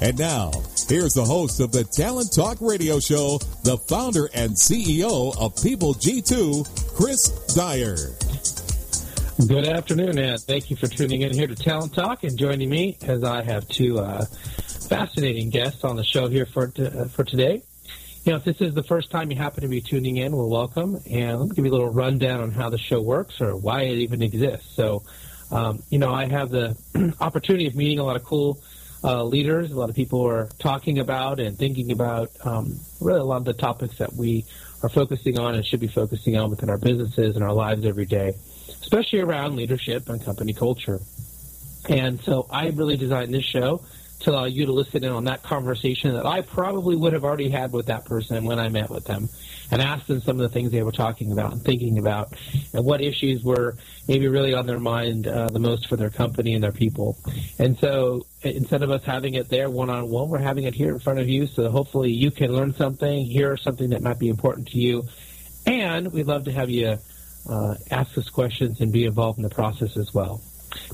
And now, here's the host of the Talent Talk Radio Show, the founder and CEO of People G2, Chris Dyer. Good afternoon, and thank you for tuning in here to Talent Talk and joining me as I have two uh, fascinating guests on the show here for uh, for today. You know, if this is the first time you happen to be tuning in, well, welcome, and let me give you a little rundown on how the show works or why it even exists. So, um, you know, I have the opportunity of meeting a lot of cool uh, leaders. A lot of people are talking about and thinking about um, really a lot of the topics that we are focusing on and should be focusing on within our businesses and our lives every day, especially around leadership and company culture. And so I really designed this show to allow you to listen in on that conversation that I probably would have already had with that person when I met with them and asked them some of the things they were talking about and thinking about and what issues were maybe really on their mind uh, the most for their company and their people. And so instead of us having it there one on one, we're having it here in front of you so hopefully you can learn something, hear something that might be important to you. And we'd love to have you uh, ask us questions and be involved in the process as well.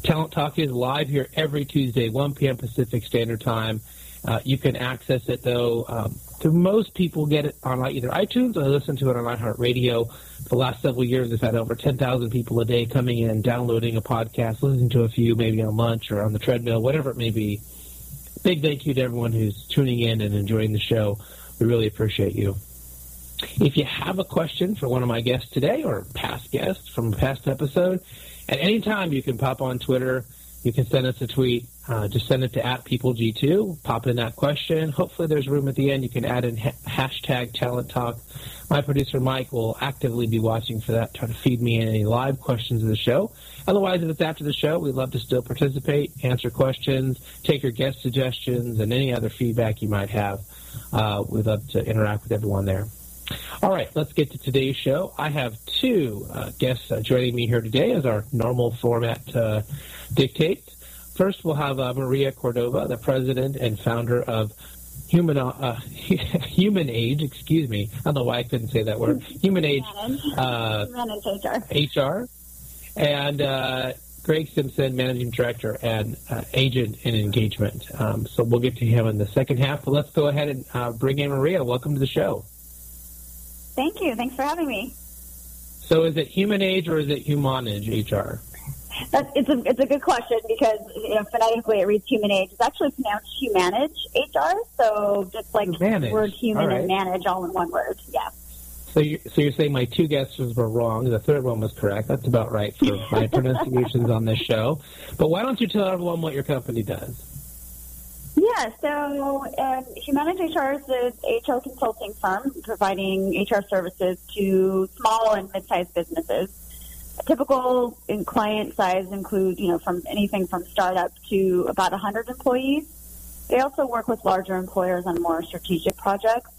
Talent Talk is live here every Tuesday, 1 p.m. Pacific Standard Time. Uh, you can access it, though. Um, to most people, get it on either iTunes or listen to it on iHeartRadio. The last several years, we've had over 10,000 people a day coming in, downloading a podcast, listening to a few, maybe on lunch or on the treadmill, whatever it may be. Big thank you to everyone who's tuning in and enjoying the show. We really appreciate you. If you have a question for one of my guests today or past guests from past episode, at any time you can pop on Twitter. You can send us a tweet. Uh, just send it to at peopleg2. Pop in that question. Hopefully, there's room at the end. You can add in ha- hashtag talent talk. My producer Mike will actively be watching for that, try to feed me any live questions of the show. Otherwise, if it's after the show, we'd love to still participate, answer questions, take your guest suggestions, and any other feedback you might have. Uh, we'd love to interact with everyone there. All right, let's get to today's show. I have two uh, guests uh, joining me here today as our normal format uh, dictates. First, we'll have uh, Maria Cordova, the president and founder of Human uh, Human Age. Excuse me, I don't know why I couldn't say that word. Human Age uh, HR. HR, and Greg Simpson, managing director and agent in engagement. Um, so we'll get to him in the second half. But let's go ahead and bring in Maria. Welcome to the show. Thank you. Thanks for having me. So is it human age or is it humanage HR? That's, it's a it's a good question because you know phonetically it reads human age. It's actually pronounced humanage HR. So just like manage. word human right. and manage all in one word. Yeah. So you so you're saying my two guesses were wrong. The third one was correct. That's about right for my pronunciations on this show. But why don't you tell everyone what your company does? Yeah, so um, Humanage HR is an HR consulting firm providing HR services to small and mid-sized businesses. A typical client size include, you know, from anything from startup to about 100 employees. They also work with larger employers on more strategic projects.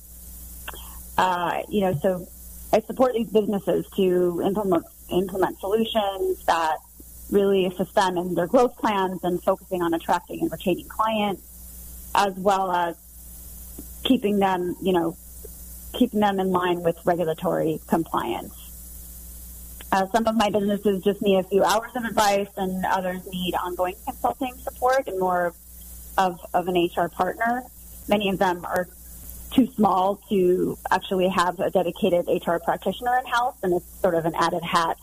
Uh, you know, so I support these businesses to implement implement solutions that really assist them in their growth plans and focusing on attracting and retaining clients as well as keeping them, you know, keeping them in line with regulatory compliance. Uh, some of my businesses just need a few hours of advice, and others need ongoing consulting support and more of, of an HR partner. Many of them are too small to actually have a dedicated HR practitioner in house, and it's sort of an added hat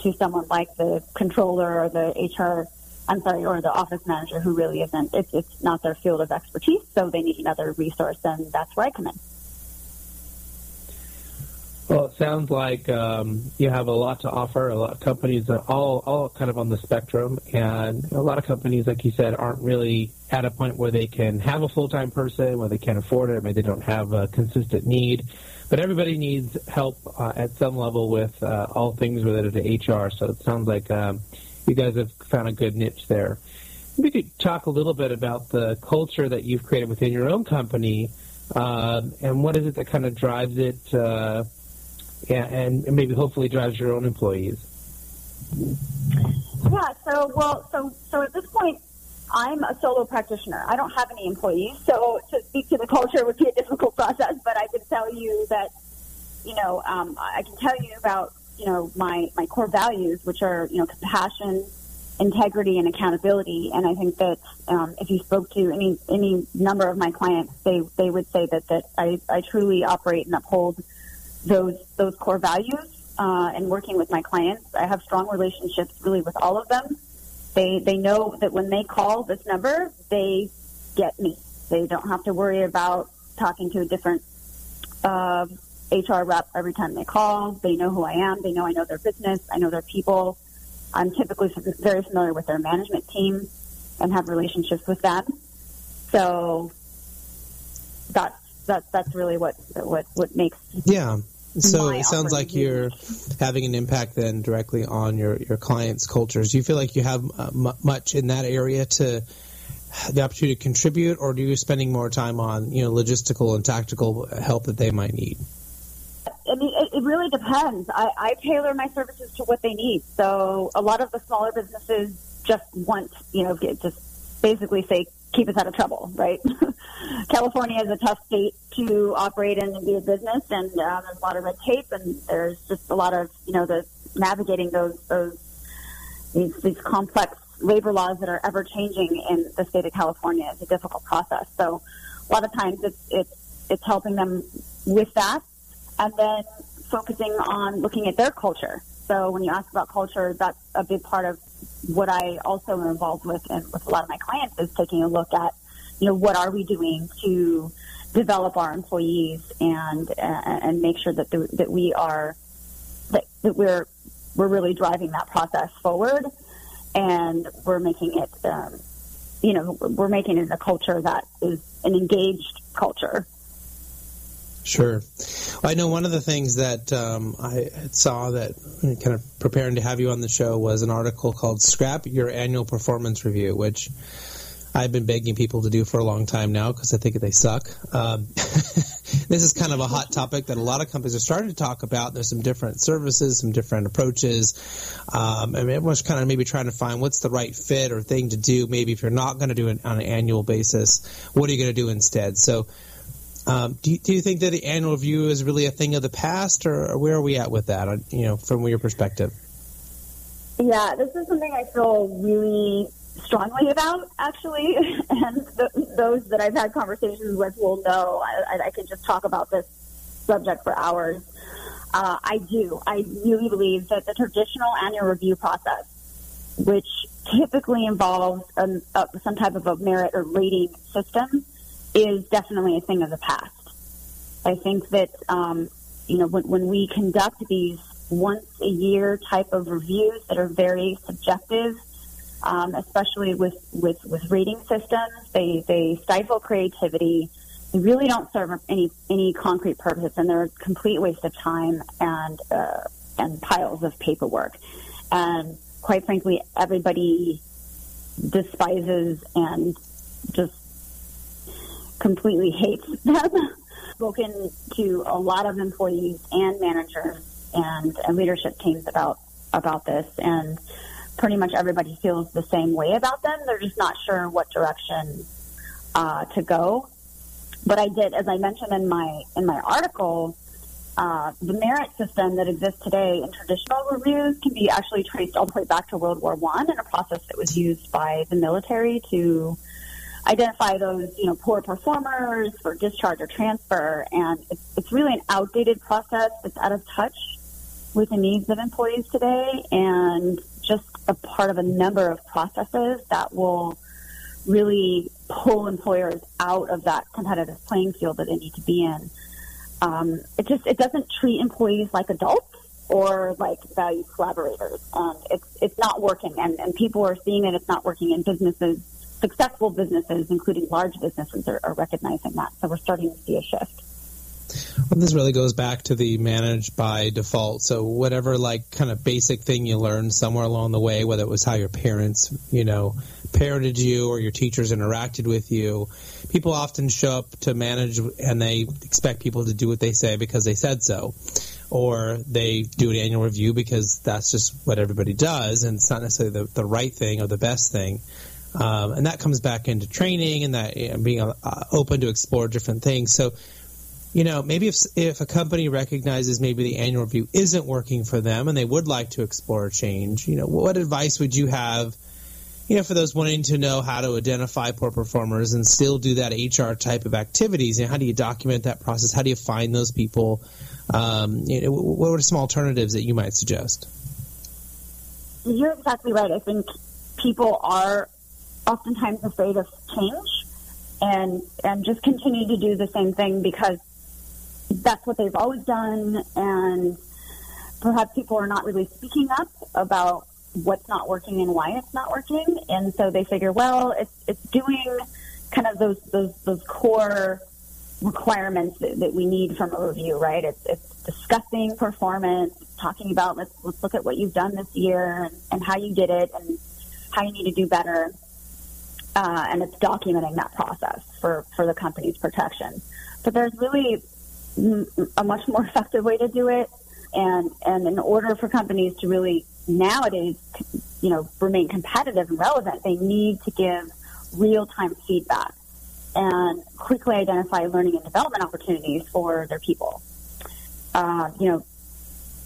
to someone like the controller or the HR I'm sorry, or the office manager who really isn't, it's, it's not their field of expertise, so they need another resource, and that's where I come in. Well, it sounds like um, you have a lot to offer. A lot of companies are all all kind of on the spectrum, and a lot of companies, like you said, aren't really at a point where they can have a full time person, where they can't afford it, maybe they don't have a consistent need. But everybody needs help uh, at some level with uh, all things related to HR. So it sounds like um, you guys have found a good niche there. We could talk a little bit about the culture that you've created within your own company, uh, and what is it that kind of drives it. Uh, yeah, and maybe hopefully drives your own employees. Yeah. So well, so so at this point, I'm a solo practitioner. I don't have any employees, so to speak to the culture would be a difficult process. But I can tell you that, you know, um, I can tell you about you know my my core values, which are you know compassion, integrity, and accountability. And I think that um, if you spoke to any any number of my clients, they they would say that that I, I truly operate and uphold those those core values. Uh, and working with my clients, I have strong relationships really with all of them. They they know that when they call this number, they get me. They don't have to worry about talking to a different uh, HR rep every time they call. They know who I am. They know I know their business. I know their people. I'm typically very familiar with their management team and have relationships with them. So that's that's that's really what what what makes yeah so it sounds like you're having an impact then directly on your, your clients' cultures. Do you feel like you have uh, m- much in that area to the opportunity to contribute, or do you spending more time on you know logistical and tactical help that they might need? I mean, it, it really depends. I, I tailor my services to what they need. So a lot of the smaller businesses just want, you know, just basically say, keep us out of trouble, right? California is a tough state to operate in and be a business, and um, there's a lot of red tape, and there's just a lot of you know the navigating those those these, these complex labor laws that are ever changing in the state of California is a difficult process. So a lot of times it's it's it's helping them with that, and then focusing on looking at their culture. So when you ask about culture, that's a big part of what I also am involved with and with a lot of my clients is taking a look at, you know, what are we doing to develop our employees and uh, and make sure that the, that we are that, that we're we're really driving that process forward and we're making it um, you know we're making it a culture that is an engaged culture Sure. Well, I know one of the things that um, I saw that kind of preparing to have you on the show was an article called Scrap Your Annual Performance Review, which I've been begging people to do for a long time now because I think they suck. Um, this is kind of a hot topic that a lot of companies are starting to talk about. There's some different services, some different approaches. Um, and everyone's kind of maybe trying to find what's the right fit or thing to do. Maybe if you're not going to do it on an annual basis, what are you going to do instead? So um, do, you, do you think that the annual review is really a thing of the past, or where are we at with that? You know, from your perspective. Yeah, this is something I feel really strongly about, actually, and the, those that I've had conversations with will know I, I can just talk about this subject for hours. Uh, I do. I really believe that the traditional annual review process, which typically involves a, a, some type of a merit or rating system, is definitely a thing of the past. I think that, um, you know, when, when we conduct these once a year type of reviews that are very subjective, um, especially with, with, with rating systems, they, they stifle creativity. They really don't serve any, any concrete purpose and they're a complete waste of time and, uh, and piles of paperwork. And quite frankly, everybody despises and just completely hates them. Spoken to a lot of employees and managers and, and leadership teams about about this, and pretty much everybody feels the same way about them. They're just not sure what direction uh, to go. But I did, as I mentioned in my in my article, uh, the merit system that exists today in traditional reviews can be actually traced all the way back to World War One and a process that was used by the military to identify those, you know, poor performers for discharge or transfer. And it's, it's really an outdated process. It's out of touch with the needs of employees today and just a part of a number of processes that will really pull employers out of that competitive playing field that they need to be in. um, it just it doesn't treat employees like adults or like valued collaborators. Um, it's it's not working, and, and people are seeing it. It's not working in businesses. Successful businesses, including large businesses, are, are recognizing that. So we're starting to see a shift. Well, this really goes back to the managed by default. So whatever like kind of basic thing you learned somewhere along the way, whether it was how your parents, you know, parented you or your teachers interacted with you, people often show up to manage and they expect people to do what they say because they said so. Or they do an annual review because that's just what everybody does and it's not necessarily the, the right thing or the best thing. Um, and that comes back into training and that you know, being uh, open to explore different things. So you know, maybe if if a company recognizes maybe the annual review isn't working for them and they would like to explore change, you know, what advice would you have, you know, for those wanting to know how to identify poor performers and still do that HR type of activities? And how do you document that process? How do you find those people? Um, you know, what are some alternatives that you might suggest? You're exactly right. I think people are oftentimes afraid of change and and just continue to do the same thing because that's what they've always done, and perhaps people are not really speaking up about what's not working and why it's not working, and so they figure, well, it's it's doing kind of those those those core requirements that, that we need from a review, right? It's it's discussing performance, talking about let's let's look at what you've done this year and, and how you did it and how you need to do better. Uh, and it's documenting that process for, for the company's protection. But there's really a much more effective way to do it. And, and in order for companies to really nowadays, you know, remain competitive and relevant, they need to give real time feedback and quickly identify learning and development opportunities for their people. Uh, you know,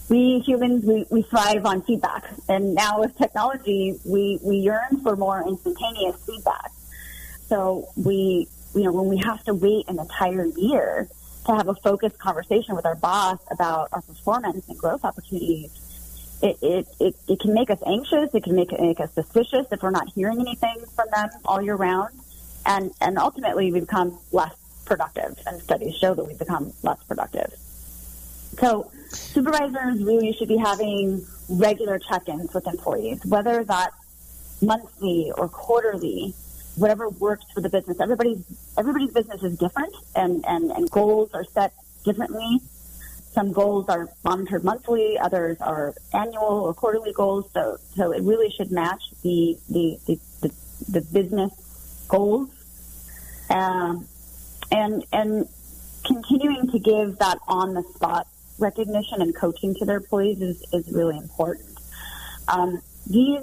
we humans, we, we thrive on feedback. And now with technology, we, we yearn for more instantaneous feedback. So we, you know, when we have to wait an entire year to have a focused conversation with our boss about our performance and growth opportunities, it, it, it, it can make us anxious. It can make, make us suspicious if we're not hearing anything from them all year round. And, and ultimately, we become less productive. And studies show that we become less productive. So supervisors really should be having regular check-ins with employees, whether that's monthly or quarterly, whatever works for the business. Everybody's everybody's business is different, and and and goals are set differently. Some goals are monitored monthly, others are annual or quarterly goals. So so it really should match the the the, the, the business goals. Um, and and continuing to give that on the spot recognition and coaching to their employees is, is really important. Um, these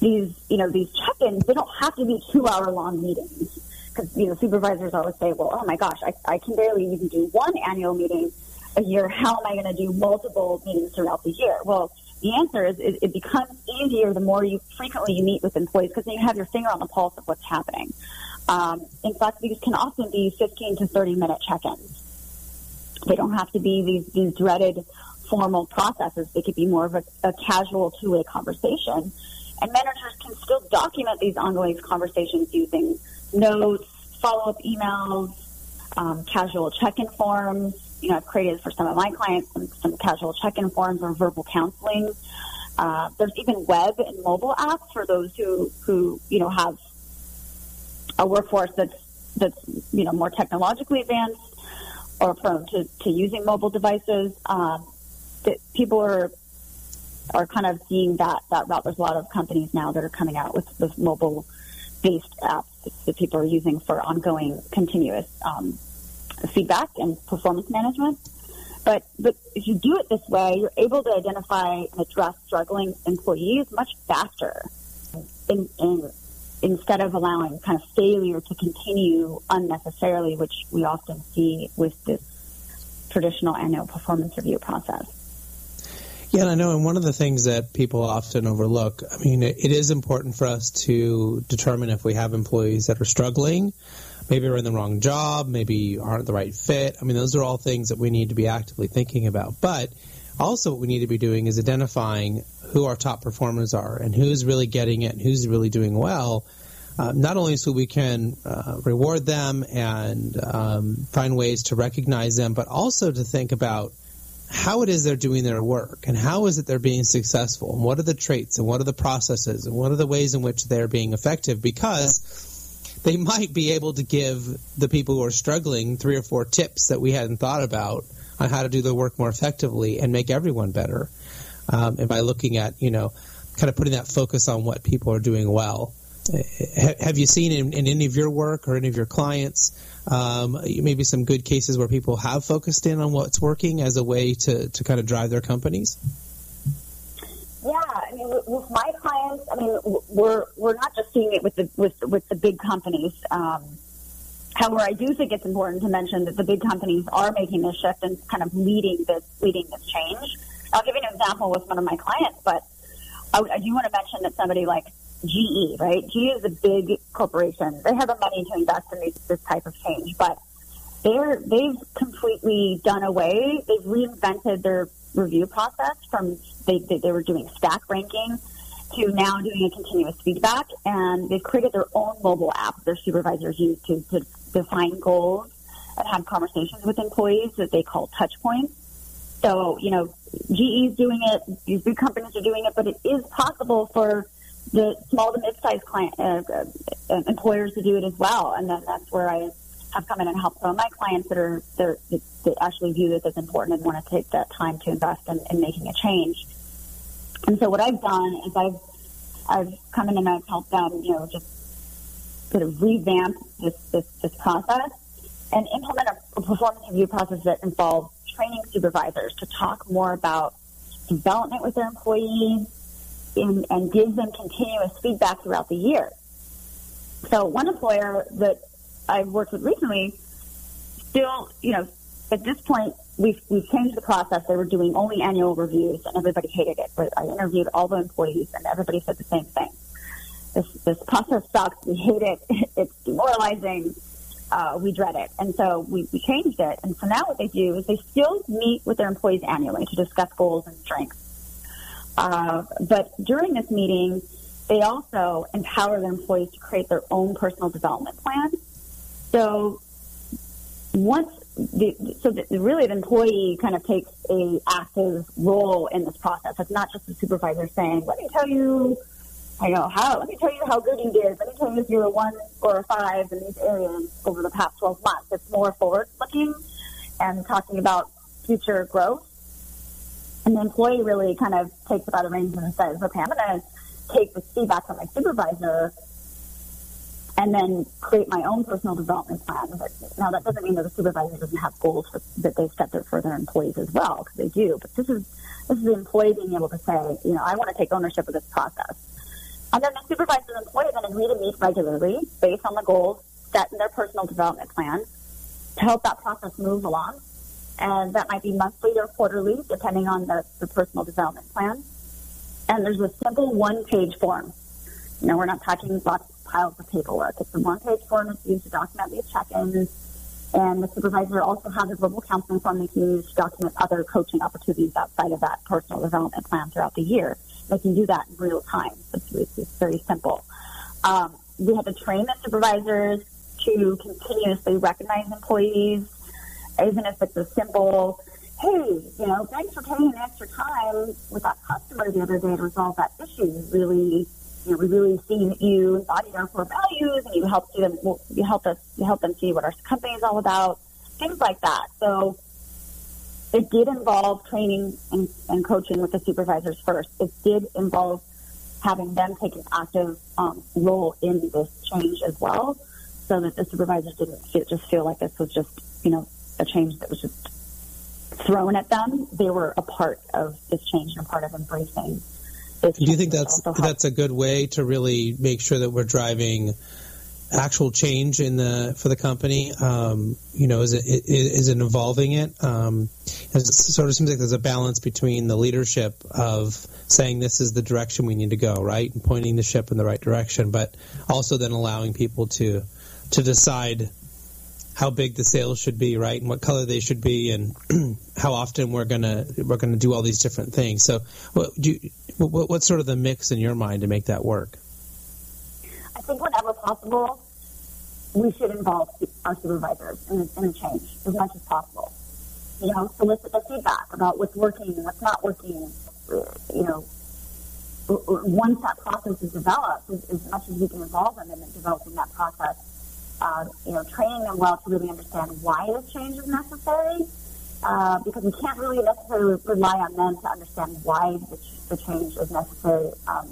these, you know, these check-ins, they don't have to be two-hour long meetings. Because, you know, supervisors always say, well, oh my gosh, I, I can barely even do one annual meeting a year. How am I going to do multiple meetings throughout the year? Well, the answer is it, it becomes easier the more you frequently you meet with employees because then you have your finger on the pulse of what's happening. Um, in fact, these can often be 15 to 30 minute check-ins. They don't have to be these, these dreaded formal processes. They could be more of a, a casual two-way conversation and managers can still document these ongoing conversations using notes, follow-up emails, um, casual check-in forms. You know, I've created for some of my clients some, some casual check-in forms or verbal counseling. Uh, there's even web and mobile apps for those who, who you know have a workforce that's that's you know more technologically advanced or prone to, to using mobile devices. Um, that people are are kind of seeing that that route. There's a lot of companies now that are coming out with, with mobile based apps that people are using for ongoing continuous um, feedback and performance management. But but if you do it this way, you're able to identify and address struggling employees much faster. In, in, instead of allowing kind of failure to continue unnecessarily, which we often see with this traditional annual performance review process. Yeah, and I know, and one of the things that people often overlook, I mean, it, it is important for us to determine if we have employees that are struggling, maybe are in the wrong job, maybe aren't the right fit. I mean, those are all things that we need to be actively thinking about. But also, what we need to be doing is identifying who our top performers are and who's really getting it and who's really doing well. uh, not only so we can uh, reward them and um, find ways to recognize them, but also to think about how it is they're doing their work and how is it they're being successful and what are the traits and what are the processes and what are the ways in which they're being effective because they might be able to give the people who are struggling three or four tips that we hadn't thought about on how to do their work more effectively and make everyone better. Um, and by looking at, you know, kind of putting that focus on what people are doing well. Have you seen in, in any of your work or any of your clients um, maybe some good cases where people have focused in on what's working as a way to, to kind of drive their companies? Yeah, I mean, with my clients, I mean, we're we're not just seeing it with the with with the big companies. Um, however, I do think it's important to mention that the big companies are making this shift and kind of leading this leading this change. I'll give you an example with one of my clients, but I, I do want to mention that somebody like GE, right? GE is a big corporation. They have the money to invest in these, this type of change, but they're they've completely done away. They've reinvented their review process from they they, they were doing stack ranking to now doing a continuous feedback, and they've created their own mobile app their supervisors use to, to define goals and have conversations with employees that they call touch points. So, you know, GE is doing it, these big companies are doing it, but it is possible for the small to mid-sized client uh, uh, employers to do it as well. And then that's where I have come in and helped some of my clients that are that actually view this as important and want to take that time to invest in, in making a change. And so what I've done is I've I've come in and I've helped them, you know, just sort of revamp this this, this process and implement a performance review process that involves training supervisors to talk more about development with their employees and, and give them continuous feedback throughout the year. So one employer that I've worked with recently still, you know, at this point, we've, we've changed the process. They were doing only annual reviews and everybody hated it. But I interviewed all the employees and everybody said the same thing. This, this process sucks. We hate it. It's demoralizing. Uh, we dread it. And so we, we changed it. And so now what they do is they still meet with their employees annually to discuss goals and strengths. Uh, but during this meeting, they also empower their employees to create their own personal development plan. So once the, so the, really the employee kind of takes a active role in this process. It's not just the supervisor saying, "Let me tell you, I know how. Let me tell you how good you did. Let me tell you if you're a one or a five in these areas over the past 12 months." It's more forward looking and talking about future growth. And the employee really kind of takes about the reins and says, "Okay, I'm going to take the feedback from my supervisor." and then create my own personal development plan. But now that doesn't mean that the supervisor doesn't have goals for, that they've set for their employees as well, because they do. But this is this is the employee being able to say, you know, I want to take ownership of this process. And then the supervisor and employee then agree to meet regularly based on the goals set in their personal development plan to help that process move along. And that might be monthly or quarterly, depending on the, the personal development plan. And there's a simple one-page form. You know, we're not talking lots of piles of paperwork. It's a one-page form that's used to document these check-ins, and the supervisor also has a verbal counseling form they can use to document other coaching opportunities outside of that personal development plan throughout the year. They can do that in real time. It's, it's, very simple. Um, we have to train the supervisors to continuously recognize employees, even if it's a simple, hey, you know, thanks for taking extra time with that customer the other day to resolve that issue. Really you know, we really see you embody our core values and you helped see them, you help us, you help them see what our company is all about, things like that. So it did involve training and, and coaching with the supervisors first. It did involve having them take an active um, role in this change as well, so that the supervisors didn't feel, just feel like this was just, you know, a change that was just thrown at them. They were a part of this change and a part of embracing do you think that's that's a good way to really make sure that we're driving actual change in the for the company? Um, you know, is it is it involving it? Um, it sort of seems like there's a balance between the leadership of saying this is the direction we need to go, right, and pointing the ship in the right direction, but also then allowing people to to decide how big the sails should be, right, and what color they should be, and how often we're gonna we're gonna do all these different things. So, what do you, what, what's sort of the mix in your mind to make that work? Think whenever possible, we should involve our supervisors in, in a change as much as possible. You know, solicit the feedback about what's working, and what's not working. You know, once that process is developed, as, as much as we can involve them in developing that process, uh, you know, training them well to really understand why this change is necessary. Uh, because we can't really necessarily rely on them to understand why the, the change is necessary. Um,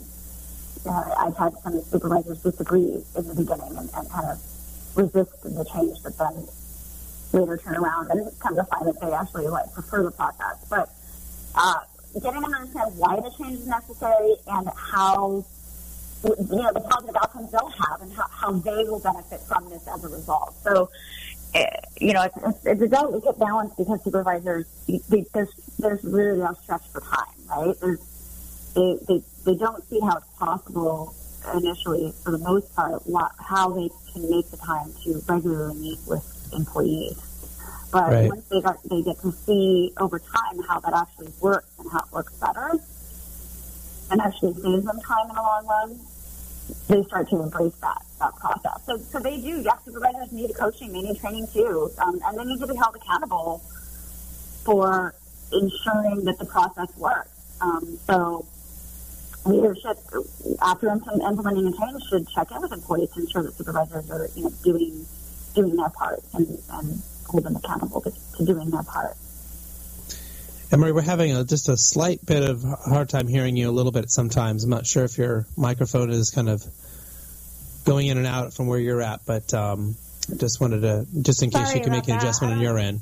uh, I've had some supervisors disagree in the beginning and, and kind of resist the change, but then later turn around and come to find that they actually like prefer the process. But uh, getting them to understand why the change is necessary and how you know the positive outcomes they'll have and how, how they will benefit from this as a result. So. Eh, you know, it's, it's a delicate balance because supervisors, they, there's, there's really no stretch for time, right? There's, they, they, they don't see how it's possible initially, for the most part, how they can make the time to regularly meet with employees. But right. once they got, they get to see over time how that actually works and how it works better, and actually saves them time in the long run, they start to embrace that that process. So, so they do. Yes, supervisors need coaching, they need training too, um, and they need to be held accountable for ensuring that the process works. Um, so leadership after implementing a change should check in with employees to ensure that supervisors are you know doing doing their part and, and hold them accountable to, to doing their part. Emery, we're having a, just a slight bit of hard time hearing you a little bit sometimes. I'm not sure if your microphone is kind of going in and out from where you're at, but um, just wanted to, just in case Sorry you can make an adjustment on your end.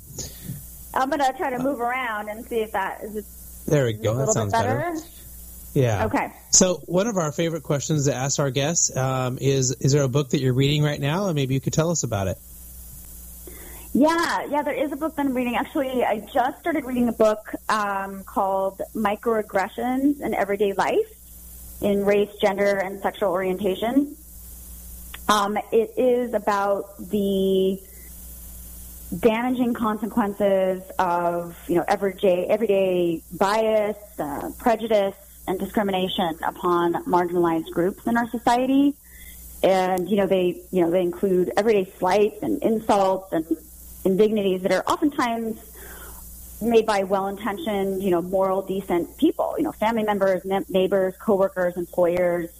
I'm going to try to move around and see if that is. There we go. That sounds better. better. Yeah. Okay. So one of our favorite questions to ask our guests um, is: Is there a book that you're reading right now, and maybe you could tell us about it? Yeah, yeah, there is a book that I'm reading. Actually, I just started reading a book um, called Microaggressions in Everyday Life in Race, Gender, and Sexual Orientation. Um, it is about the damaging consequences of you know everyday everyday bias, uh, prejudice, and discrimination upon marginalized groups in our society. And you know they you know they include everyday slights and insults and indignities that are oftentimes made by well-intentioned, you know, moral, decent people, you know, family members, neighbors, coworkers, employers.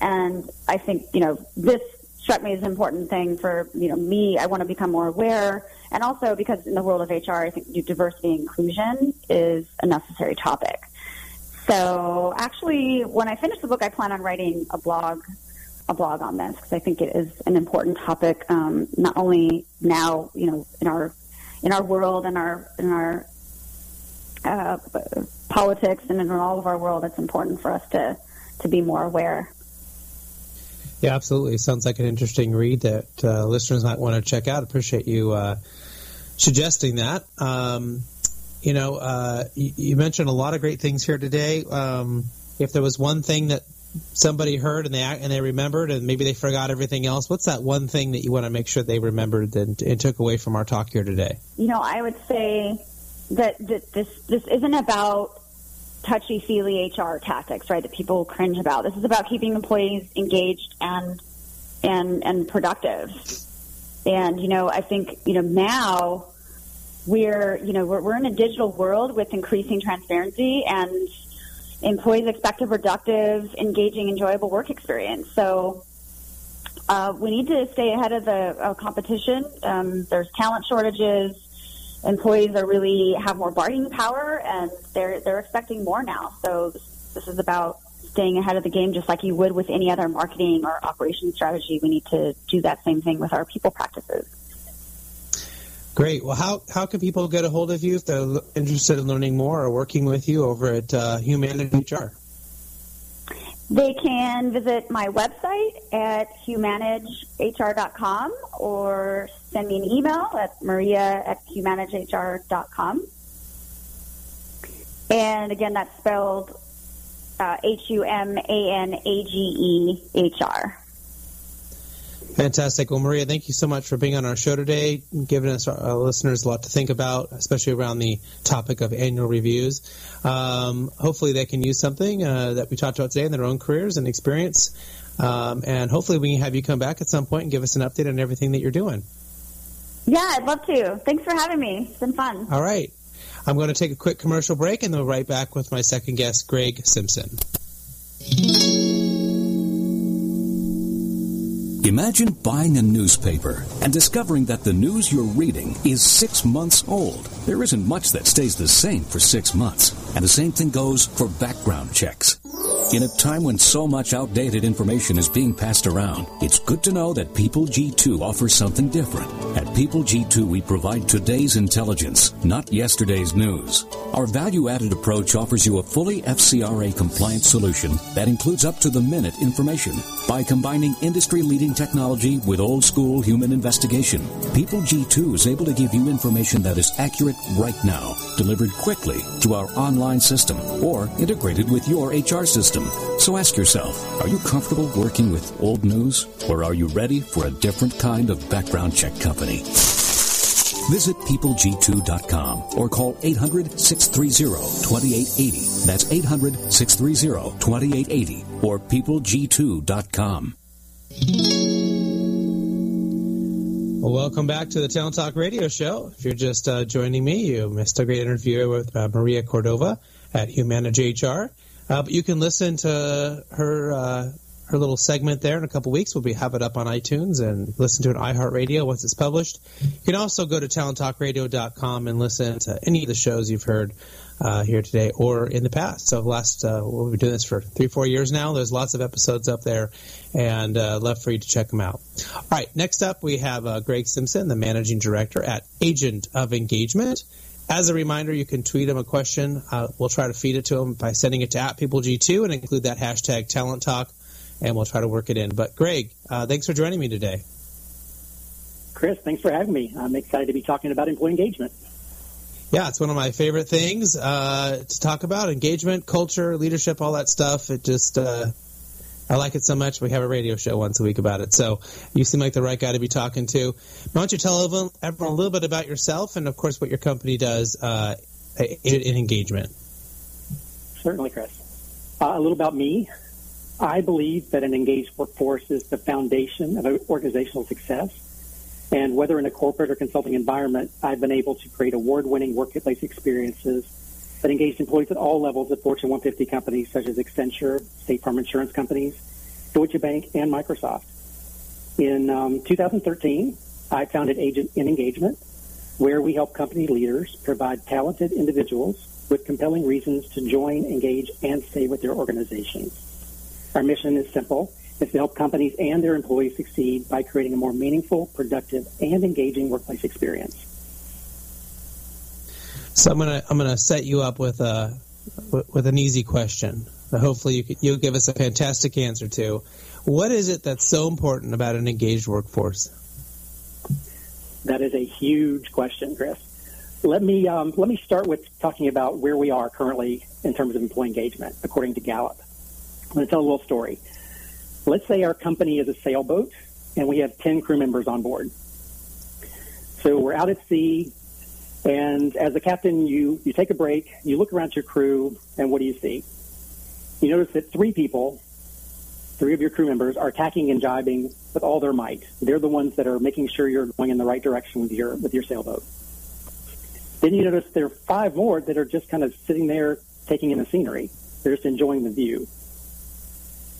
And I think, you know, this struck me as an important thing for, you know, me. I want to become more aware. And also because in the world of HR, I think diversity and inclusion is a necessary topic. So actually, when I finish the book, I plan on writing a blog a blog on this because I think it is an important topic, um, not only now, you know, in our in our world and our in our uh, politics and in all of our world. It's important for us to to be more aware. Yeah, absolutely. Sounds like an interesting read that uh, listeners might want to check out. Appreciate you uh, suggesting that. Um, you know, uh, you, you, mentioned a lot of great things here today. Um, if there was one thing that somebody heard and they and they remembered and maybe they forgot everything else what's that one thing that you want to make sure they remembered and, and took away from our talk here today? You know i would say that, that this this isn't about touchy feely hr tactics right that people cringe about. This is about keeping employees engaged and and and productive. And you know i think you know now we're you know we're, we're in a digital world with increasing transparency and employees expect a productive, engaging, enjoyable work experience. So uh, we need to stay ahead of the competition. Um, there's talent shortages. Employees are really have more bargaining power, and they're they're expecting more now. So this, this is about staying ahead of the game, just like you would with any other marketing or operation strategy. We need to do that same thing with our people practices. Great. Well, how, how can people get a hold of you if they're interested in learning more or working with you over at uh, Humanage HR? They can visit my website at humanagehr.com or send me an email at maria at humanagehr.com. And again, that's spelled uh, H U M A N A G E H R. Fantastic. Well, Maria, thank you so much for being on our show today, giving us our listeners a lot to think about, especially around the topic of annual reviews. Um, hopefully, they can use something uh, that we talked about today in their own careers and experience. Um, and hopefully we can have you come back at some point and give us an update on everything that you're doing. Yeah, I'd love to. Thanks for having me. It's been fun. All right. I'm going to take a quick commercial break and then we'll right back with my second guest, Greg Simpson. Imagine buying a newspaper and discovering that the news you're reading is six months old. There isn't much that stays the same for six months. And the same thing goes for background checks. In a time when so much outdated information is being passed around, it's good to know that People G2 offers something different. At People G2, we provide today's intelligence, not yesterday's news. Our value added approach offers you a fully FCRA compliant solution that includes up to the minute information. By combining industry leading technology with old school human investigation, People G2 is able to give you information that is accurate right now, delivered quickly to our online system, or integrated with your HR system. So ask yourself, are you comfortable working with old news, or are you ready for a different kind of background check company? Visit peopleg2.com or call 800-630-2880. That's 800-630-2880 or peopleg2.com. Well, welcome back to the Talent Talk Radio Show. If you're just uh, joining me, you missed a great interview with uh, Maria Cordova at Humanage HR. Uh, but you can listen to her uh, her little segment there in a couple weeks. We'll be have it up on iTunes and listen to it on iHeartRadio once it's published. You can also go to talenttalkradio.com and listen to any of the shows you've heard uh, here today or in the past. So last uh, we've been doing this for three, four years now. There's lots of episodes up there, and uh, love for you to check them out. All right, next up we have uh, Greg Simpson, the managing director at Agent of Engagement. As a reminder, you can tweet him a question. Uh, we'll try to feed it to him by sending it to at PeopleG2 and include that hashtag Talent Talk, and we'll try to work it in. But Greg, uh, thanks for joining me today. Chris, thanks for having me. I'm excited to be talking about employee engagement. Yeah, it's one of my favorite things uh, to talk about: engagement, culture, leadership, all that stuff. It just uh, I like it so much. We have a radio show once a week about it. So you seem like the right guy to be talking to. Why don't you tell everyone, everyone a little bit about yourself and, of course, what your company does uh, in engagement? Certainly, Chris. Uh, a little about me. I believe that an engaged workforce is the foundation of organizational success. And whether in a corporate or consulting environment, I've been able to create award-winning workplace experiences that engaged employees at all levels of Fortune 150 companies such as Accenture, State Farm Insurance Companies, Deutsche Bank, and Microsoft. In um, 2013, I founded Agent in Engagement, where we help company leaders provide talented individuals with compelling reasons to join, engage, and stay with their organizations. Our mission is simple. It's to help companies and their employees succeed by creating a more meaningful, productive, and engaging workplace experience. So I'm gonna I'm gonna set you up with a with an easy question. Hopefully you you'll give us a fantastic answer to. What is it that's so important about an engaged workforce? That is a huge question, Chris. Let me um, let me start with talking about where we are currently in terms of employee engagement, according to Gallup. I'm going to tell a little story. Let's say our company is a sailboat and we have 10 crew members on board. So we're out at sea, and as a captain, you, you take a break, you look around your crew, and what do you see? You notice that three people, three of your crew members, are tacking and jibing with all their might. They're the ones that are making sure you're going in the right direction with your with your sailboat. Then you notice there are five more that are just kind of sitting there taking in the scenery. They're just enjoying the view.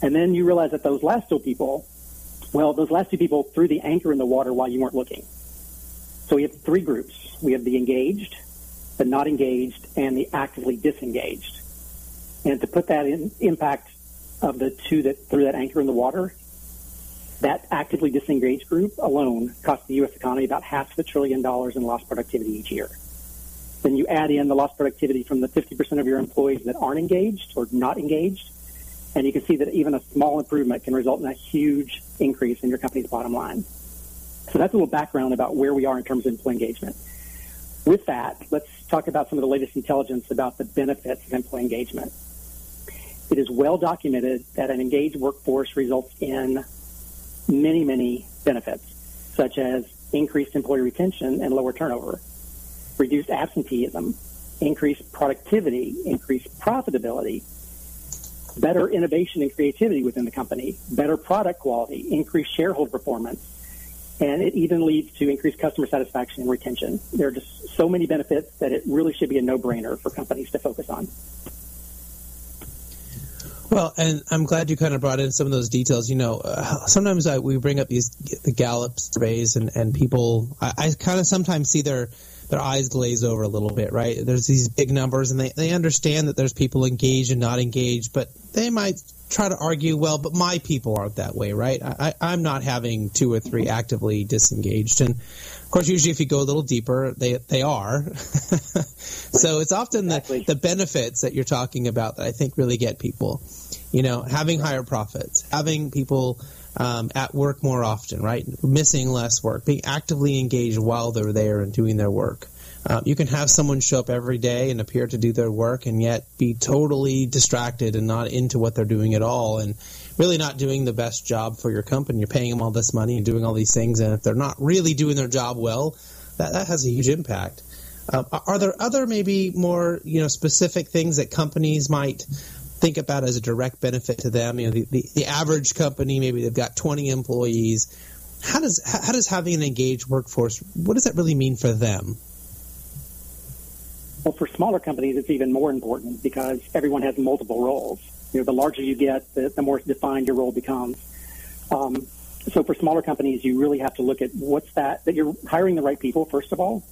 And then you realize that those last two people, well, those last two people threw the anchor in the water while you weren't looking. So we have three groups. We have the engaged, the not engaged, and the actively disengaged. And to put that in impact of the two that threw that anchor in the water, that actively disengaged group alone costs the U.S. economy about half a trillion dollars in lost productivity each year. Then you add in the lost productivity from the 50% of your employees that aren't engaged or not engaged, and you can see that even a small improvement can result in a huge increase in your company's bottom line. So that's a little background about where we are in terms of employee engagement. With that, let's talk about some of the latest intelligence about the benefits of employee engagement. It is well documented that an engaged workforce results in many, many benefits, such as increased employee retention and lower turnover, reduced absenteeism, increased productivity, increased profitability, better innovation and creativity within the company, better product quality, increased shareholder performance, and it even leads to increased customer satisfaction and retention. There are just so many benefits that it really should be a no-brainer for companies to focus on. Well, and I'm glad you kind of brought in some of those details. You know, uh, sometimes I, we bring up these the Gallup surveys, and and people, I, I kind of sometimes see their their eyes glaze over a little bit, right? There's these big numbers, and they they understand that there's people engaged and not engaged, but they might try to argue, well, but my people aren't that way, right? I, I'm not having two or three actively disengaged, and of course, usually if you go a little deeper, they they are. so it's often exactly. the, the benefits that you're talking about that I think really get people. You know, having higher profits, having people um, at work more often, right? Missing less work, being actively engaged while they're there and doing their work. Um, you can have someone show up every day and appear to do their work and yet be totally distracted and not into what they're doing at all and really not doing the best job for your company. You're paying them all this money and doing all these things, and if they're not really doing their job well, that, that has a huge impact. Uh, are there other maybe more you know specific things that companies might think about as a direct benefit to them? You know, the, the, the average company maybe they've got 20 employees. How does how does having an engaged workforce what does that really mean for them? Well, for smaller companies, it's even more important because everyone has multiple roles. You know, the larger you get, the, the more defined your role becomes. Um, so for smaller companies, you really have to look at what's that, that you're hiring the right people, first of all.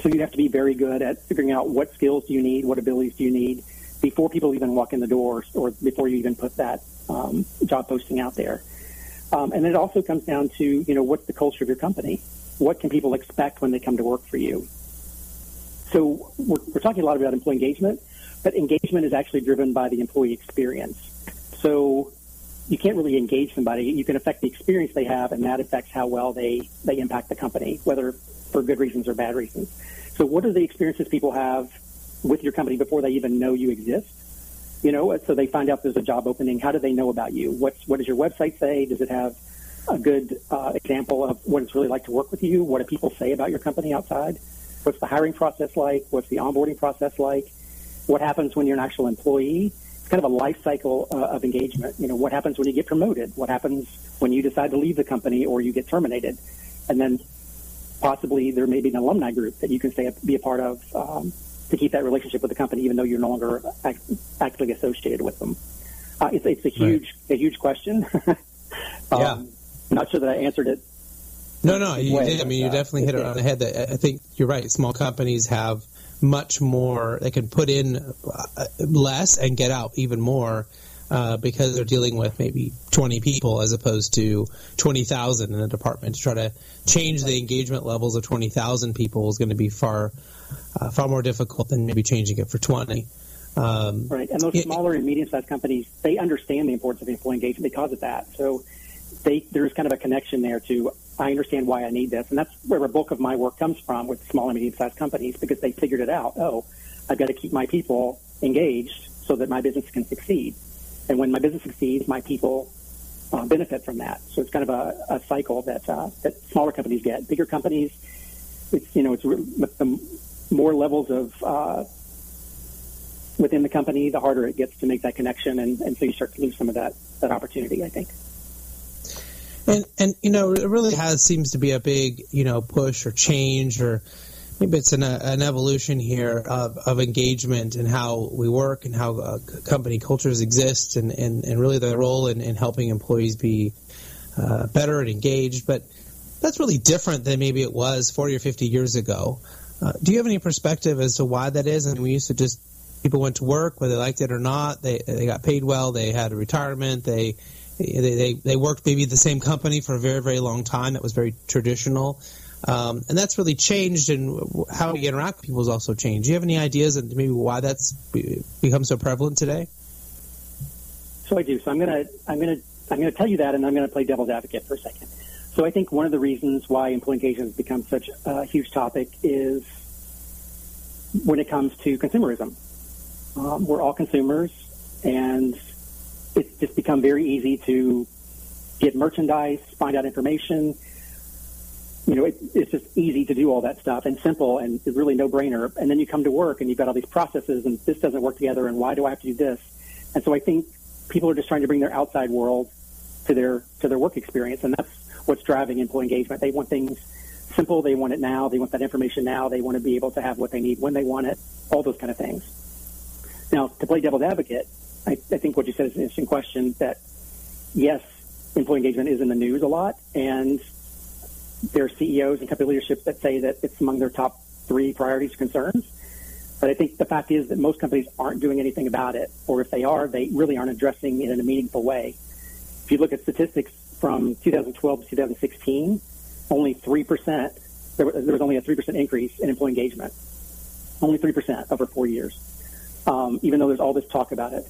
So you have to be very good at figuring out what skills do you need, what abilities do you need before people even walk in the door or before you even put that um, job posting out there. Um, and it also comes down to, you know, what's the culture of your company? What can people expect when they come to work for you? So we're, we're talking a lot about employee engagement, but engagement is actually driven by the employee experience. So you can't really engage somebody. You can affect the experience they have, and that affects how well they, they impact the company, whether for good reasons or bad reasons. So what are the experiences people have with your company before they even know you exist? You know, so they find out there's a job opening. How do they know about you? What's, what does your website say? Does it have a good uh, example of what it's really like to work with you? What do people say about your company outside? What's the hiring process like? What's the onboarding process like? What happens when you're an actual employee? It's kind of a life cycle uh, of engagement. You know, what happens when you get promoted? What happens when you decide to leave the company or you get terminated? And then possibly there may be an alumni group that you can stay be a part of um, to keep that relationship with the company, even though you're no longer act, actively associated with them. Uh, it's, it's a huge, right. a huge question. um, yeah. Not sure that I answered it no, no, you way, did. I mean, you definitely hit it on the head. That I think you're right. Small companies have much more. They can put in uh, less and get out even more uh, because they're dealing with maybe 20 people as opposed to 20,000 in a department. To try to change the engagement levels of 20,000 people is going to be far, uh, far more difficult than maybe changing it for 20. Um, right, and those smaller and medium-sized companies, they understand the importance of employee engagement because of that. So they, there's kind of a connection there to I understand why I need this. And that's where a bulk of my work comes from with small and medium sized companies because they figured it out. Oh, I've got to keep my people engaged so that my business can succeed. And when my business succeeds, my people uh, benefit from that. So it's kind of a, a cycle that uh, that smaller companies get. Bigger companies, it's you know it's the more levels of uh, within the company, the harder it gets to make that connection, and, and so you start to lose some of that that opportunity. I think. And and you know, it really has seems to be a big you know push or change or maybe it's an, an evolution here of, of engagement and how we work and how uh, company cultures exist and, and, and really the role in, in helping employees be uh, better and engaged. But that's really different than maybe it was 40 or 50 years ago. Uh, do you have any perspective as to why that is? I mean, we used to just people went to work whether they liked it or not. They they got paid well. They had a retirement. They they, they, they worked maybe the same company for a very, very long time. That was very traditional. Um, and that's really changed, and how we interact with people has also changed. Do you have any ideas and maybe why that's become so prevalent today? So I do. So I'm gonna I'm gonna I'm gonna tell you that, and I'm gonna play devil's advocate for a second. So I think one of the reasons why engagement has become such a huge topic is when it comes to consumerism. Um, we're all consumers, and it's just become very easy to get merchandise, find out information. You know, it, it's just easy to do all that stuff and simple and really no brainer. And then you come to work and you've got all these processes and this doesn't work together and why do I have to do this? And so I think people are just trying to bring their outside world to their to their work experience, and that's what's driving employee engagement. They want things simple. They want it now. They want that information now. They want to be able to have what they need when they want it. All those kind of things. Now, to play devil's advocate, I, I think what you said is an interesting question. That yes, employee engagement is in the news a lot, and there are CEOs and company leadership that say that it's among their top three priorities or concerns. But I think the fact is that most companies aren't doing anything about it, or if they are, they really aren't addressing it in a meaningful way. If you look at statistics from 2012 to 2016, only 3%, there was only a 3% increase in employee engagement. Only 3% over four years, um, even though there's all this talk about it.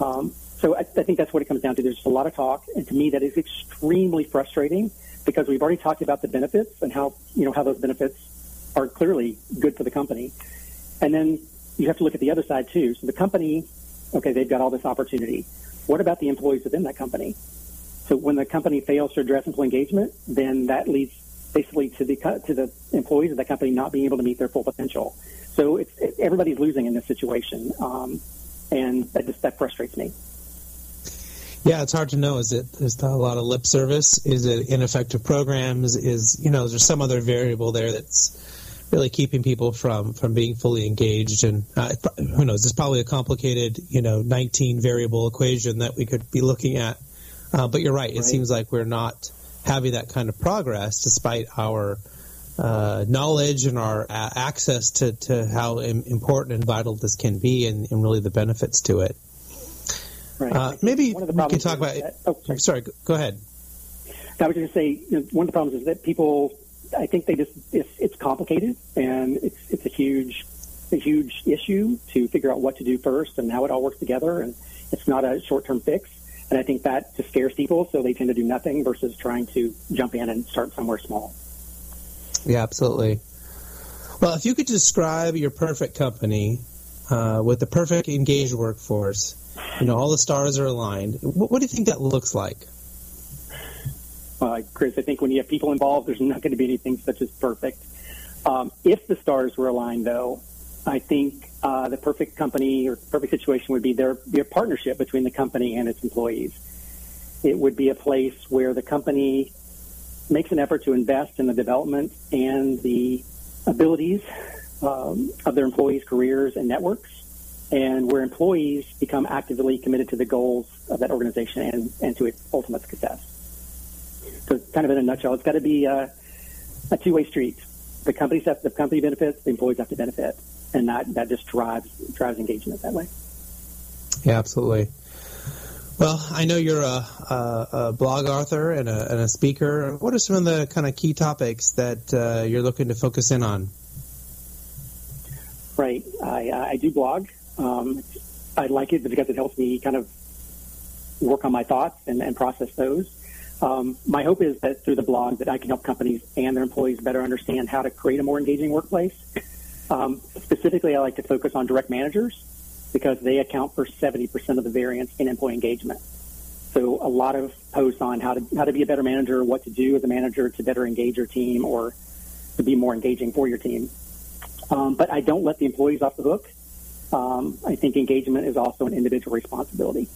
Um, so I, I, think that's what it comes down to. There's just a lot of talk, and to me, that is extremely frustrating because we've already talked about the benefits and how you know how those benefits are clearly good for the company, and then you have to look at the other side too. So the company, okay, they've got all this opportunity. What about the employees within that company? So when the company fails to address employee engagement, then that leads basically to the to the employees of that company not being able to meet their full potential. So it's, it, everybody's losing in this situation, um, and that just that frustrates me. Yeah, it's hard to know. Is it is a lot of lip service? Is it ineffective programs? Is you know, is there some other variable there that's really keeping people from from being fully engaged? And uh, who knows? It's probably a complicated, you know, 19 variable equation that we could be looking at. Uh, but you're right. It right. seems like we're not having that kind of progress despite our uh, knowledge and our uh, access to, to how important and vital this can be and, and really the benefits to it. Right. Uh, maybe we can talk about. That, oh, sorry. sorry. go ahead. I was going to say you know, one of the problems is that people, I think they just it's, it's complicated and it's it's a huge a huge issue to figure out what to do first and how it all works together, and it's not a short term fix. And I think that just scares people, so they tend to do nothing versus trying to jump in and start somewhere small. Yeah, absolutely. Well, if you could describe your perfect company uh, with the perfect engaged workforce, you know, all the stars are aligned. What, what do you think that looks like? Uh, Chris, I think when you have people involved, there's not going to be anything such as perfect. Um, if the stars were aligned, though, I think uh, the perfect company or perfect situation would be there be a partnership between the company and its employees. It would be a place where the company makes an effort to invest in the development and the abilities um, of their employees' careers and networks, and where employees become actively committed to the goals of that organization and, and to its ultimate success. So, kind of in a nutshell, it's got to be a, a two-way street. The company the company benefits, the employees have to benefit, and that that just drives drives engagement that way. Yeah, absolutely. Well, I know you're a, a, a blog author and a, and a, speaker. What are some of the kind of key topics that uh, you're looking to focus in on? Right, I, I do blog. Um, I like it because it helps me kind of work on my thoughts and, and process those. Um, my hope is that through the blog that I can help companies and their employees better understand how to create a more engaging workplace. Um, specifically, I like to focus on direct managers because they account for 70% of the variance in employee engagement. So a lot of posts on how to how to be a better manager, what to do as a manager to better engage your team or to be more engaging for your team. Um, but I don't let the employees off the hook. Um, I think engagement is also an individual responsibility.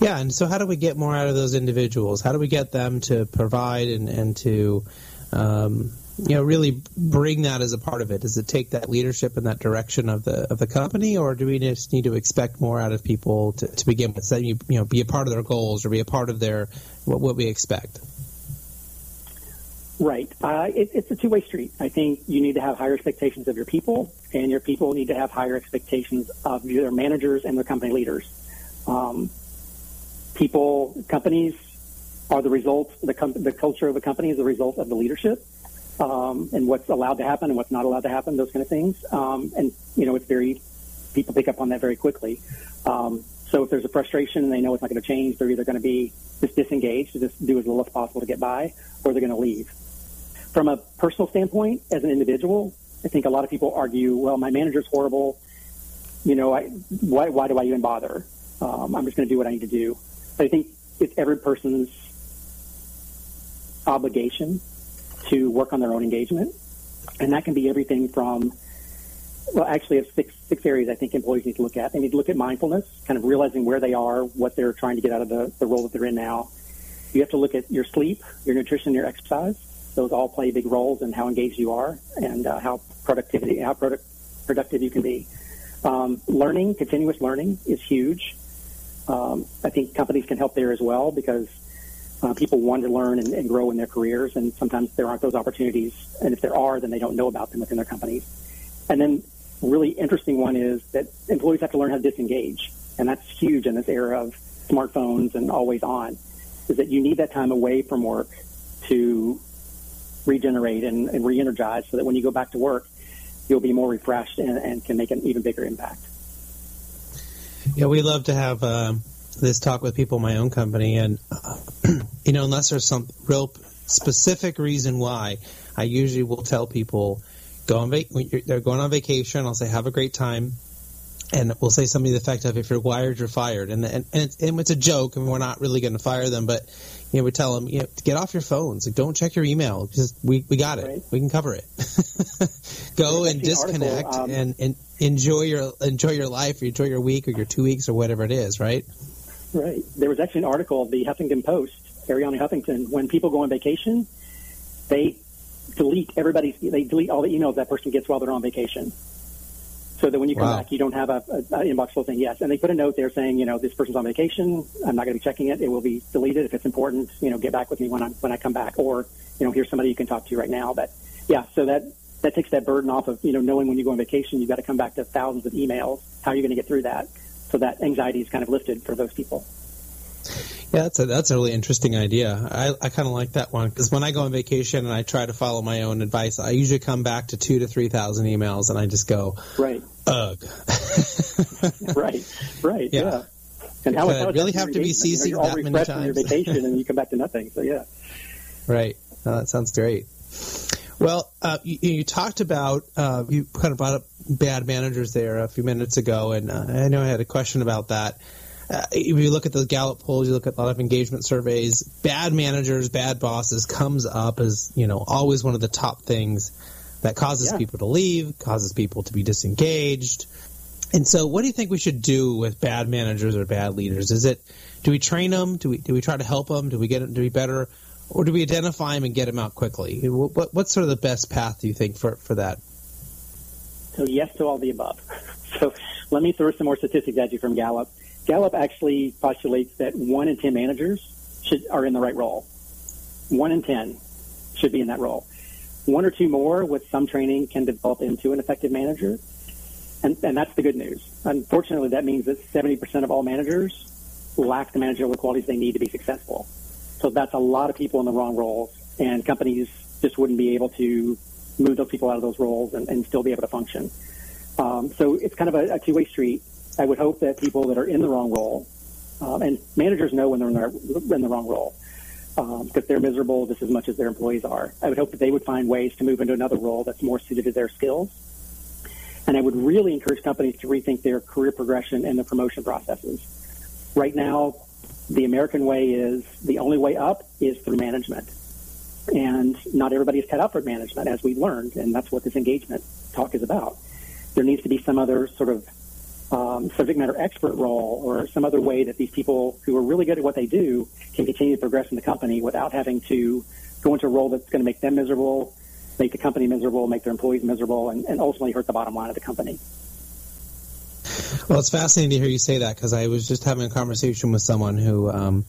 Yeah, and so how do we get more out of those individuals? How do we get them to provide and, and to um, you know really bring that as a part of it? Does it take that leadership in that direction of the of the company, or do we just need to expect more out of people to, to begin with? That you you know be a part of their goals or be a part of their what, what we expect. Right. Uh, it, it's a two way street. I think you need to have higher expectations of your people, and your people need to have higher expectations of their managers and their company leaders. Um, people, companies are the result. The, com- the culture of a company is the result of the leadership um, and what's allowed to happen and what's not allowed to happen, those kind of things. Um, and you know, it's very people pick up on that very quickly. Um, so if there's a frustration and they know it's not going to change, they're either going to be just disengaged, just do as little as possible to get by, or they're going to leave. From a personal standpoint, as an individual, I think a lot of people argue, well, my manager's horrible. You know, I, why, why do I even bother? Um, I'm just going to do what I need to do. But I think it's every person's obligation to work on their own engagement. And that can be everything from well, actually, have six six areas I think employees need to look at. They need to look at mindfulness, kind of realizing where they are, what they're trying to get out of the, the role that they're in now. You have to look at your sleep, your nutrition, your exercise. Those all play big roles in how engaged you are and uh, how productivity, how product, productive you can be. Um, learning, continuous learning, is huge. Um, I think companies can help there as well because uh, people want to learn and, and grow in their careers, and sometimes there aren't those opportunities. And if there are, then they don't know about them within their companies. And then, really interesting one is that employees have to learn how to disengage, and that's huge in this era of smartphones and always on. Is that you need that time away from work to regenerate and, and re-energize, so that when you go back to work, you'll be more refreshed and, and can make an even bigger impact. Yeah, we love to have uh, this talk with people in my own company, and uh, you know, unless there's some real specific reason why, I usually will tell people go on vac- they're going on vacation. I'll say have a great time, and we'll say something to the effect of if you're wired, you're fired, and and, and, it's, and it's a joke, and we're not really going to fire them, but you know, we tell them, you know, get off your phones. Like, don't check your email. Just we, we got it. We can cover it. Go and disconnect article, um, and, and enjoy your enjoy your life, or enjoy your week, or your two weeks, or whatever it is. Right. Right. There was actually an article, of the Huffington Post, Arianna Huffington. When people go on vacation, they delete everybody's. They delete all the emails that person gets while they're on vacation so that when you come wow. back, you don't have a, a, a, inbox full saying yes. And they put a note there saying, you know, this person's on vacation. I'm not going to be checking it. It will be deleted if it's important. You know, get back with me when I when I come back, or you know, here's somebody you can talk to right now. But yeah, so that that takes that burden off of you know knowing when you go on vacation, you've got to come back to thousands of emails. How are you going to get through that? So that anxiety is kind of lifted for those people. Yeah, that's a that's a really interesting idea. I, I kind of like that one because when I go on vacation and I try to follow my own advice, I usually come back to two to three thousand emails, and I just go, right, ugh, right, right, yeah. yeah. And how, how really have to be CC'd you know, that many times? your vacation, and you come back to nothing. So yeah, right. Oh, that sounds great. Well, uh, you, you, talked about uh, you kind of brought up bad managers there a few minutes ago, and uh, I know I had a question about that uh, if you look at the Gallup polls, you look at a lot of engagement surveys, bad managers, bad bosses comes up as, you know, always one of the top things that causes yeah. people to leave, causes people to be disengaged. And so what do you think we should do with bad managers or bad leaders? Is it, do we train them? Do we, do we try to help them? Do we get them to be better? Or do we identify them and get them out quickly? What, what's sort of the best path, do you think, for, for that? So yes to all the above. So let me throw some more statistics at you from Gallup. Gallup actually postulates that one in 10 managers should, are in the right role. One in 10 should be in that role. One or two more with some training can develop into an effective manager. And, and that's the good news. Unfortunately, that means that 70% of all managers lack the managerial qualities they need to be successful. So that's a lot of people in the wrong roles, and companies just wouldn't be able to move those people out of those roles and, and still be able to function. Um, so it's kind of a, a two-way street. I would hope that people that are in the wrong role, um, and managers know when they're in the, wrong role, because um, they're miserable just as much as their employees are. I would hope that they would find ways to move into another role that's more suited to their skills. And I would really encourage companies to rethink their career progression and the promotion processes. Right now, the American way is the only way up is through management. And not everybody is cut out for management, as we've learned, and that's what this engagement talk is about. There needs to be some other sort of um, subject matter expert role or some other way that these people who are really good at what they do can continue to progress in the company without having to go into a role that's going to make them miserable, make the company miserable, make their employees miserable, and, and ultimately hurt the bottom line of the company. Well, it's fascinating to hear you say that because I was just having a conversation with someone who um,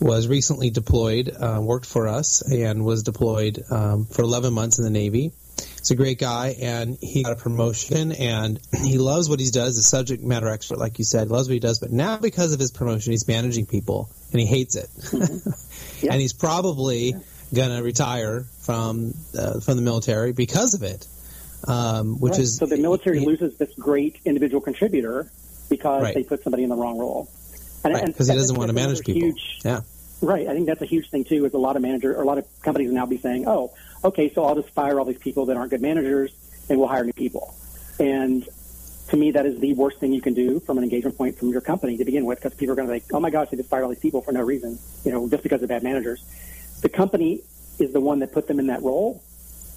was recently deployed, uh, worked for us, and was deployed um, for 11 months in the Navy He's a great guy, and he got a promotion, and he loves what he does. A subject matter expert, like you said, loves what he does. But now, because of his promotion, he's managing people, and he hates it. Mm-hmm. Yeah. and he's probably yeah. gonna retire from uh, from the military because of it. Um, which right. is so the military he, loses this great individual contributor because right. they put somebody in the wrong role. Because right, he doesn't want to manage people. Huge, yeah. Right. I think that's a huge thing too. Is a lot of manager or a lot of companies now be saying, "Oh, okay, so I'll just fire all these people that aren't good managers and we'll hire new people. And to me, that is the worst thing you can do from an engagement point from your company to begin with, because people are going to think, oh my gosh, they just fired all these people for no reason, you know, just because of bad managers. The company is the one that put them in that role.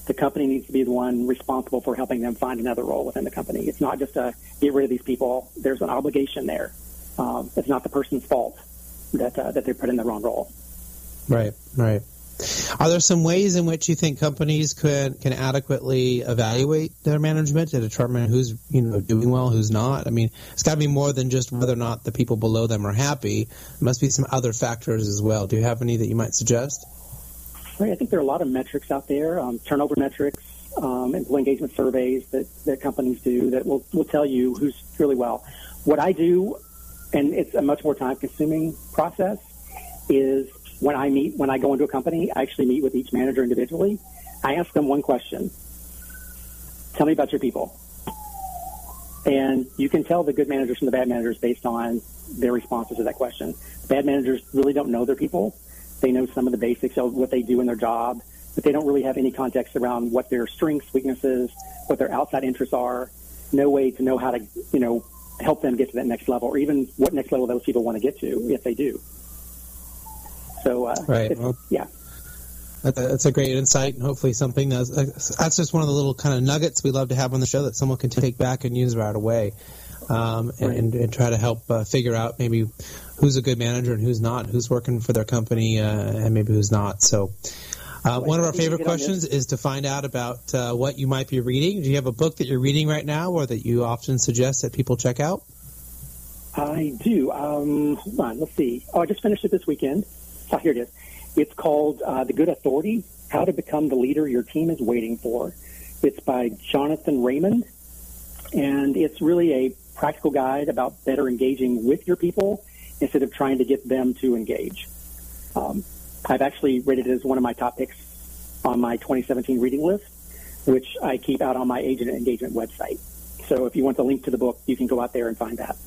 the company needs to be the one responsible for helping them find another role within the company. It's not just a get rid of these people. There's an obligation there. Um, it's not the person's fault that uh, that they're put in the wrong role. Right, right. Are there some ways in which you think companies can can adequately evaluate their management to determine who's you know doing well, who's not? I mean, it's got to be more than just whether or not the people below them are happy. There must be some other factors as well. Do you have any that you might suggest? Right. I think there are a lot of metrics out there, um, turnover metrics, um, employee engagement surveys that, that companies do that will, will tell you who's really well. What I do, and it's a much more time consuming process, is when I meet, when I go into a company, I actually meet with each manager individually. I ask them one question. Tell me about your people. And you can tell the good managers from the bad managers based on their responses to that question. Bad managers really don't know their people. They know some of the basics of what they do in their job, but they don't really have any context around what their strengths, weaknesses, what their outside interests are. No way to know how to, you know, help them get to that next level or even what next level those people want to get to if they do. So, uh, right. Well, yeah. That's a great insight, and hopefully something that's that's just one of the little kind of nuggets we love to have on the show that someone can take back and use right away, um, and, right. and, and, try to help uh, figure out maybe who's a good manager and who's not, who's working for their company, uh, and maybe who's not. So. Uh, one of our favorite questions is to find out about uh, what you might be reading. Do you have a book that you're reading right now, or that you often suggest that people check out? I do. Um, hold on, let's see. Oh, I just finished it this weekend. Oh, here it is. It's called uh, The Good Authority How to Become the Leader Your Team is Waiting For. It's by Jonathan Raymond, and it's really a practical guide about better engaging with your people instead of trying to get them to engage. Um, I've actually rated it as one of my top picks on my 2017 reading list, which I keep out on my agent engagement website. So if you want the link to the book, you can go out there and find that.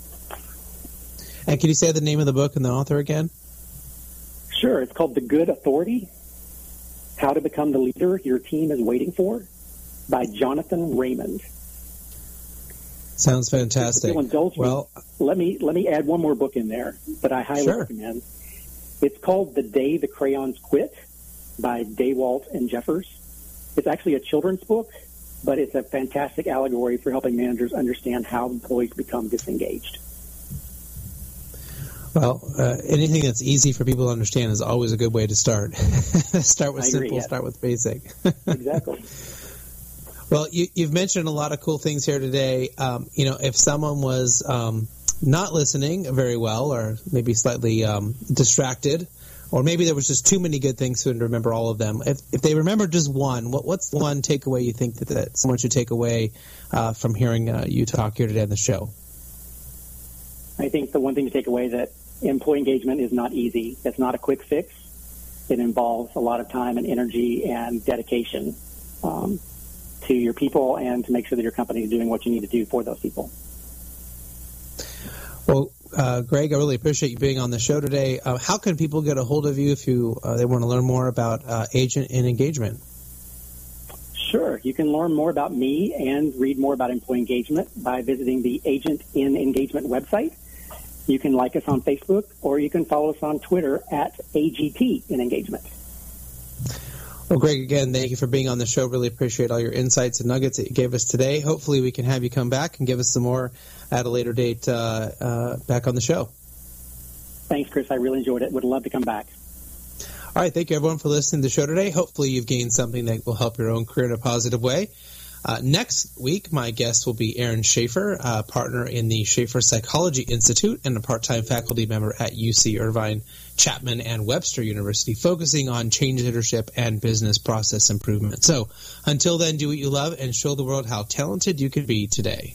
And can you say the name of the book and the author again? Sure. It's called The Good Authority How to Become the Leader Your Team is Waiting For by Jonathan Raymond. Sounds fantastic. well, me, let me let me add one more book in there that I highly sure. recommend. It's called The Day the Crayons Quit by Daywalt and Jeffers. It's actually a children's book, but it's a fantastic allegory for helping managers understand how employees become disengaged. Well, uh, anything that's easy for people to understand is always a good way to start. start with simple, yes. start with basic. exactly. Well, you, have mentioned a lot of cool things here today. Um, you know, if someone was um, not listening very well, or maybe slightly um, distracted, or maybe there was just too many good things to remember all of them. If, if they remember just one, what, what's the one takeaway you think that, that someone should take away uh, from hearing uh, you talk here today on the show? I think the one thing to take away that employee engagement is not easy. It's not a quick fix. It involves a lot of time and energy and dedication um, to your people and to make sure that your company is doing what you need to do for those people. Well, uh, Greg, I really appreciate you being on the show today. Uh, how can people get a hold of you if you uh, they want to learn more about uh, Agent of Engagement? Sure. You can learn more about me and read more about employee engagement by visiting the Agent of Engagement website you can like us on Facebook or you can follow us on Twitter at AGT in engagement. Well, Greg, again, thank you for being on the show. Really appreciate all your insights and nuggets that you gave us today. Hopefully, we can have you come back and give us some more at a later date uh, uh, back on the show. Thanks, Chris. I really enjoyed it. Would love to come back. All right. Thank you, everyone, for listening to the show today. Hopefully, you've gained something that will help your own career in a positive way. Uh, next week, my guest will be Aaron Schaefer, a partner in the Schaefer Psychology Institute and a part-time faculty member at UC Irvine, Chapman, and Webster University, focusing on change leadership and business process improvement. So until then, do what you love and show the world how talented you can be today.